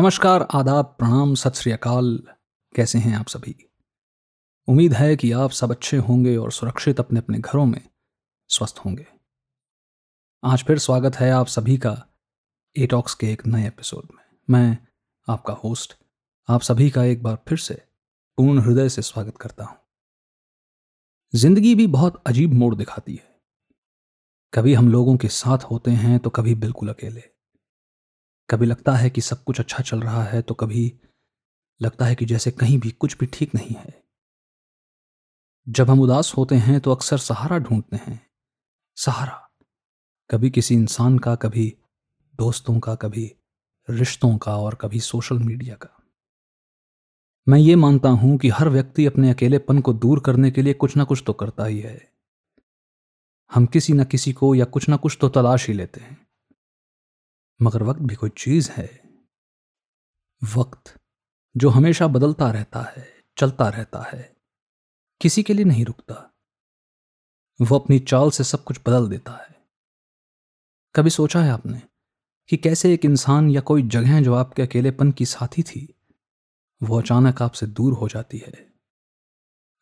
नमस्कार, आदाब, प्रणाम, सत श्री अकाल। कैसे हैं आप सभी? उम्मीद है कि आप सब अच्छे होंगे और सुरक्षित अपने अपने घरों में स्वस्थ होंगे। आज फिर स्वागत है आप सभी का एटॉक्स के एक नए एपिसोड में। मैं आपका होस्ट, आप सभी का एक बार फिर से पूर्ण हृदय से स्वागत करता हूँ। ज़िंदगी भी बहुत अजीब मोड़ दिखाती है। कभी हम लोगों के साथ होते हैं तो कभी बिल्कुल अकेले। कभी लगता है कि सब कुछ अच्छा चल रहा है तो कभी लगता है कि जैसे कहीं भी कुछ भी ठीक नहीं है। जब हम उदास होते हैं तो अक्सर सहारा ढूंढते हैं। सहारा। कभी किसी इंसान का, कभी दोस्तों का, कभी रिश्तों का, और कभी सोशल मीडिया का। मैं ये मानता हूँ कि हर व्यक्ति अपने अकेलेपन को दूर करने के लिए कुछ ना कुछ तो करता ही है। हम किसी न किसी को या कुछ ना कुछ तो तलाश ही लेते हैं। मगर वक्त भी कोई चीज़ है। वक्त, जो हमेशा बदलता रहता है, चलता रहता है, किसी के लिए नहीं रुकता। वो अपनी चाल से सब कुछ बदल देता है। कभी सोचा है आपने कि कैसे एक इंसान या कोई जगह जो आपके अकेलेपन की साथी थी, वो अचानक आपसे दूर हो जाती है।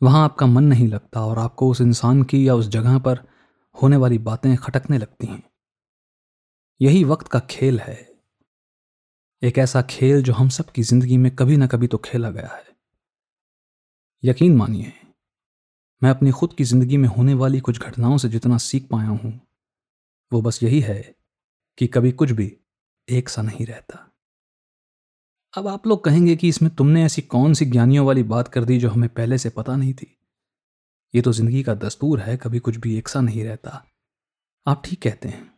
वहाँ आपका मन नहीं लगता और आपको उस इंसान की या उस जगह पर होने वाली बातें खटकने लगती हैं। यही वक्त का खेल है। एक ऐसा खेल जो हम सब की ज़िंदगी में कभी ना कभी तो खेला गया है। यकीन मानिए, मैं अपनी खुद की ज़िंदगी में होने वाली कुछ घटनाओं से जितना सीख पाया हूँ, वो बस यही है कि कभी कुछ भी एक सा नहीं रहता। अब आप लोग कहेंगे कि इसमें तुमने ऐसी कौन सी ज्ञानियों वाली बात कर दी जो हमें पहले से पता नहीं थी? ये तो ज़िंदगी का दस्तूर है, कभी कुछ भी एक सा नहीं रहता। आप ठीक कहते हैं।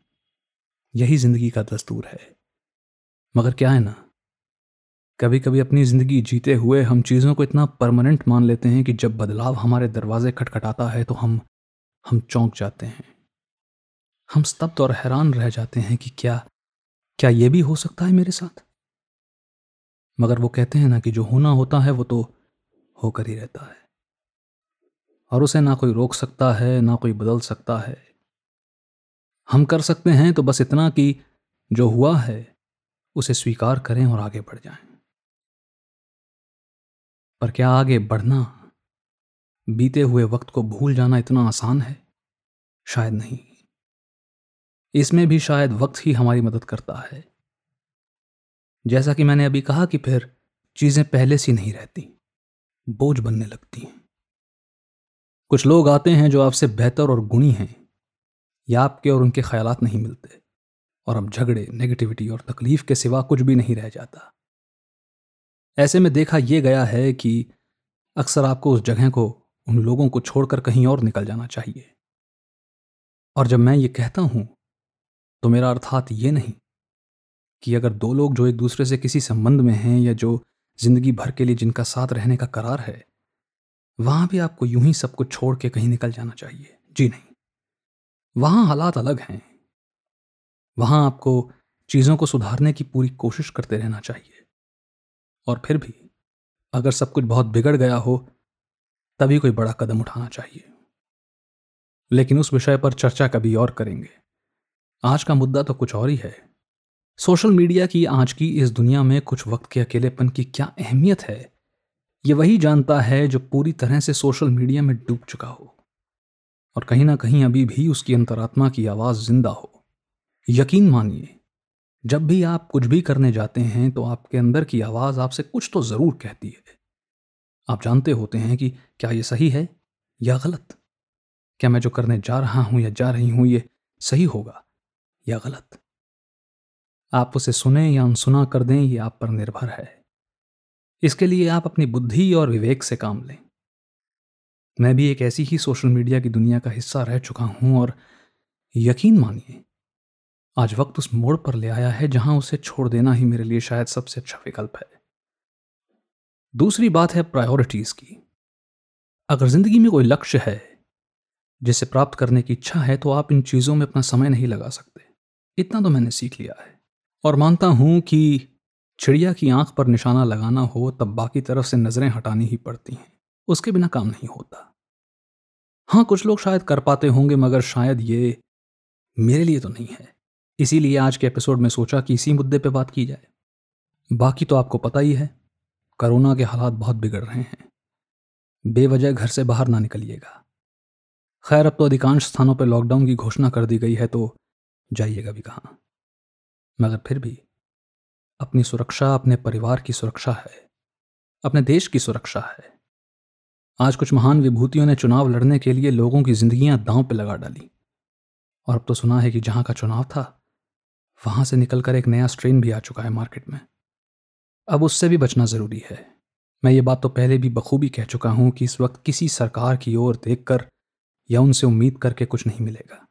यही ज़िंदगी का दस्तूर है। मगर क्या है ना? कभी कभी अपनी ज़िंदगी जीते हुए हम चीज़ों को इतना परमानेंट मान लेते हैं कि जब बदलाव हमारे दरवाजे खटखटाता है तो हम हम चौंक जाते हैं। हम स्तब्ध और हैरान रह जाते हैं कि क्या क्या यह भी हो सकता है मेरे साथ? मगर वो कहते हैं ना कि जो होना होता है वो तो होकर ही रहता है। और उसे ना कोई रोक सकता है, ना कोई बदल सकता है। हम कर सकते हैं तो बस इतना कि जो हुआ है, उसे स्वीकार करें और आगे बढ़ जाएँ। पर क्या आगे बढ़ना, बीते हुए वक्त को भूल जाना इतना आसान है? शायद नहीं। इसमें भी शायद वक्त ही हमारी मदद करता है। जैसा कि मैंने अभी कहा कि फिर चीज़ें पहले सी नहीं रहती, बोझ बनने लगती हैं। कुछ लोग आते हैं जो आपसे बेहतर और गुणी हैं। या आपके और उनके ख्याल नहीं मिलते। और अब झगड़े नेगेटिविटी और तकलीफ़ के सिवा कुछ भी नहीं रह जाता। ऐसे में देखा यह गया है कि अक्सर आपको उस जगह को, उन लोगों को छोड़कर कहीं और निकल जाना चाहिए। और जब मैं ये कहता हूँ तो मेरा अर्थात ये नहीं कि अगर दो लोग जो एक दूसरे से किसी संबंध में हैं या जो ज़िंदगी भर के लिए जिनका साथ रहने का करार है, वहाँ भी आपको यूँ ही सब कुछ छोड़ के कहीं निकल जाना चाहिए। जी नहीं। वहाँ हालात अलग हैं। वहाँ आपको चीज़ों को सुधारने की पूरी कोशिश करते रहना चाहिए। और फिर भी, अगर सब कुछ बहुत बिगड़ गया हो, तभी कोई बड़ा कदम उठाना चाहिए। लेकिन उस विषय पर चर्चा कभी और करेंगे। आज का मुद्दा तो कुछ और ही है। सोशल मीडिया की आज की इस दुनिया में कुछ वक्त के अकेलेपन की क्या अहमियत है, ये वही जानता है जो पूरी तरह से सोशल मीडिया में डूब चुका हो। और कहीं ना कहीं अभी भी उसकी अंतरात्मा की आवाज़ ज़िंदा हो। यकीन मानिए, जब भी आप कुछ भी करने जाते हैं तो आपके अंदर की आवाज़ आपसे कुछ तो ज़रूर कहती है। आप जानते होते हैं कि क्या ये सही है या गलत? क्या मैं जो करने जा रहा हूँ या जा रही हूँ, ये सही होगा या गलत? आप उसे सुने या अनसुना कर दें, ये आप पर निर्भर है। इसके लिए आप अपनी बुद्धि और विवेक से काम लें। मैं भी एक ऐसी ही सोशल मीडिया की दुनिया का हिस्सा रह चुका हूँ और यकीन मानिए, आज वक्त उस मोड़ पर ले आया है जहाँ उसे छोड़ देना ही मेरे लिए शायद सबसे अच्छा विकल्प है। दूसरी बात है प्रायोरिटीज की। अगर ज़िंदगी में कोई लक्ष्य है, जिसे प्राप्त करने की इच्छा है तो आप इन चीज़ों में अपना समय नहीं लगा सकते। इतना तो मैंने सीख लिया है। और मानता हूँ कि चिड़िया की आँख पर निशाना लगाना हो, तब बाकी तरफ़ से नज़रें हटानी ही पड़ती हैं। उसके बिना काम नहीं होता। हाँ कुछ लोग शायद कर पाते होंगे, मगर शायद ये मेरे लिए तो नहीं है। इसीलिए आज के एपिसोड में सोचा कि इसी मुद्दे पे बात की जाए। बाकी तो आपको पता ही है, कोरोना के हालात बहुत बिगड़ रहे हैं। बेवजह घर से बाहर ना निकलिएगा। खैर, अब तो अधिकांश स्थानों पर लॉकडाउन की घोषणा कर दी गई है तो जाइएगा भी कहाँ। मगर फिर भी, अपनी सुरक्षा, अपने परिवार की सुरक्षा है, अपने देश की सुरक्षा है। आज कुछ महान विभूतियों ने चुनाव लड़ने के लिए लोगों की जिंदगियाँ दांव पे लगा डाली। और अब तो सुना है कि जहाँ का चुनाव था, वहाँ से निकलकर एक नया स्ट्रेन भी आ चुका है मार्केट में। अब उससे भी बचना ज़रूरी है। मैं ये बात तो पहले भी बखूबी कह चुका हूँ कि इस वक्त किसी सरकार की ओर देखकर या उनसे उम्मीद करके कुछ नहीं मिलेगा।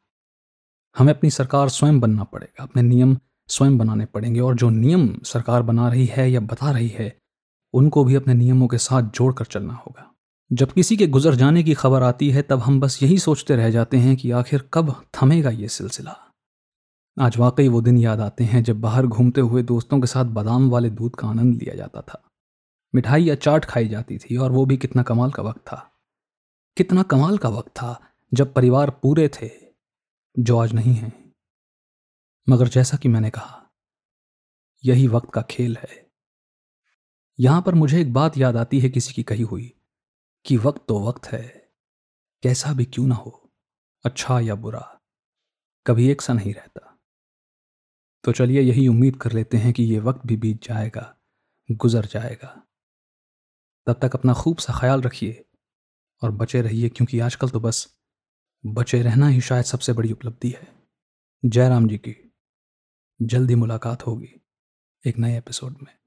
हमें अपनी सरकार स्वयं बनना पड़ेगा, अपने नियम स्वयं बनाने पड़ेंगे और जो नियम सरकार बना रही है या बता रही है, उनको भी अपने नियमों के साथ जोड़कर चलना होगा। जब किसी के गुजर जाने की खबर आती है, तब हम बस यही सोचते रह जाते हैं कि आखिर कब थमेगा ये सिलसिला। आज वाकई वो दिन याद आते हैं जब बाहर घूमते हुए दोस्तों के साथ बादाम वाले दूध का आनंद लिया जाता था। मिठाई या चाट खाई जाती थी और वो भी कितना कमाल का वक्त था। कितना कमाल का वक्त था जब परिवार पूरे थे, जो आज नहीं है। मगर जैसा कि मैंने कहा, यही वक्त का खेल है। यहाँ पर मुझे एक बात याद आती है किसी की कही हुई। कि वक्त तो वक्त है, कैसा भी क्यों ना हो अच्छा या बुरा, कभी एक सा नहीं रहता। तो चलिए यही उम्मीद कर लेते हैं कि ये वक्त भी बीत जाएगा, गुजर जाएगा। तब तक अपना खूब सा ख्याल रखिए और बचे रहिए, क्योंकि आजकल तो बस बचे रहना ही शायद सबसे बड़ी उपलब्धि है। जयराम जी की जल्दी मुलाकात होगी एक नए एपिसोड में।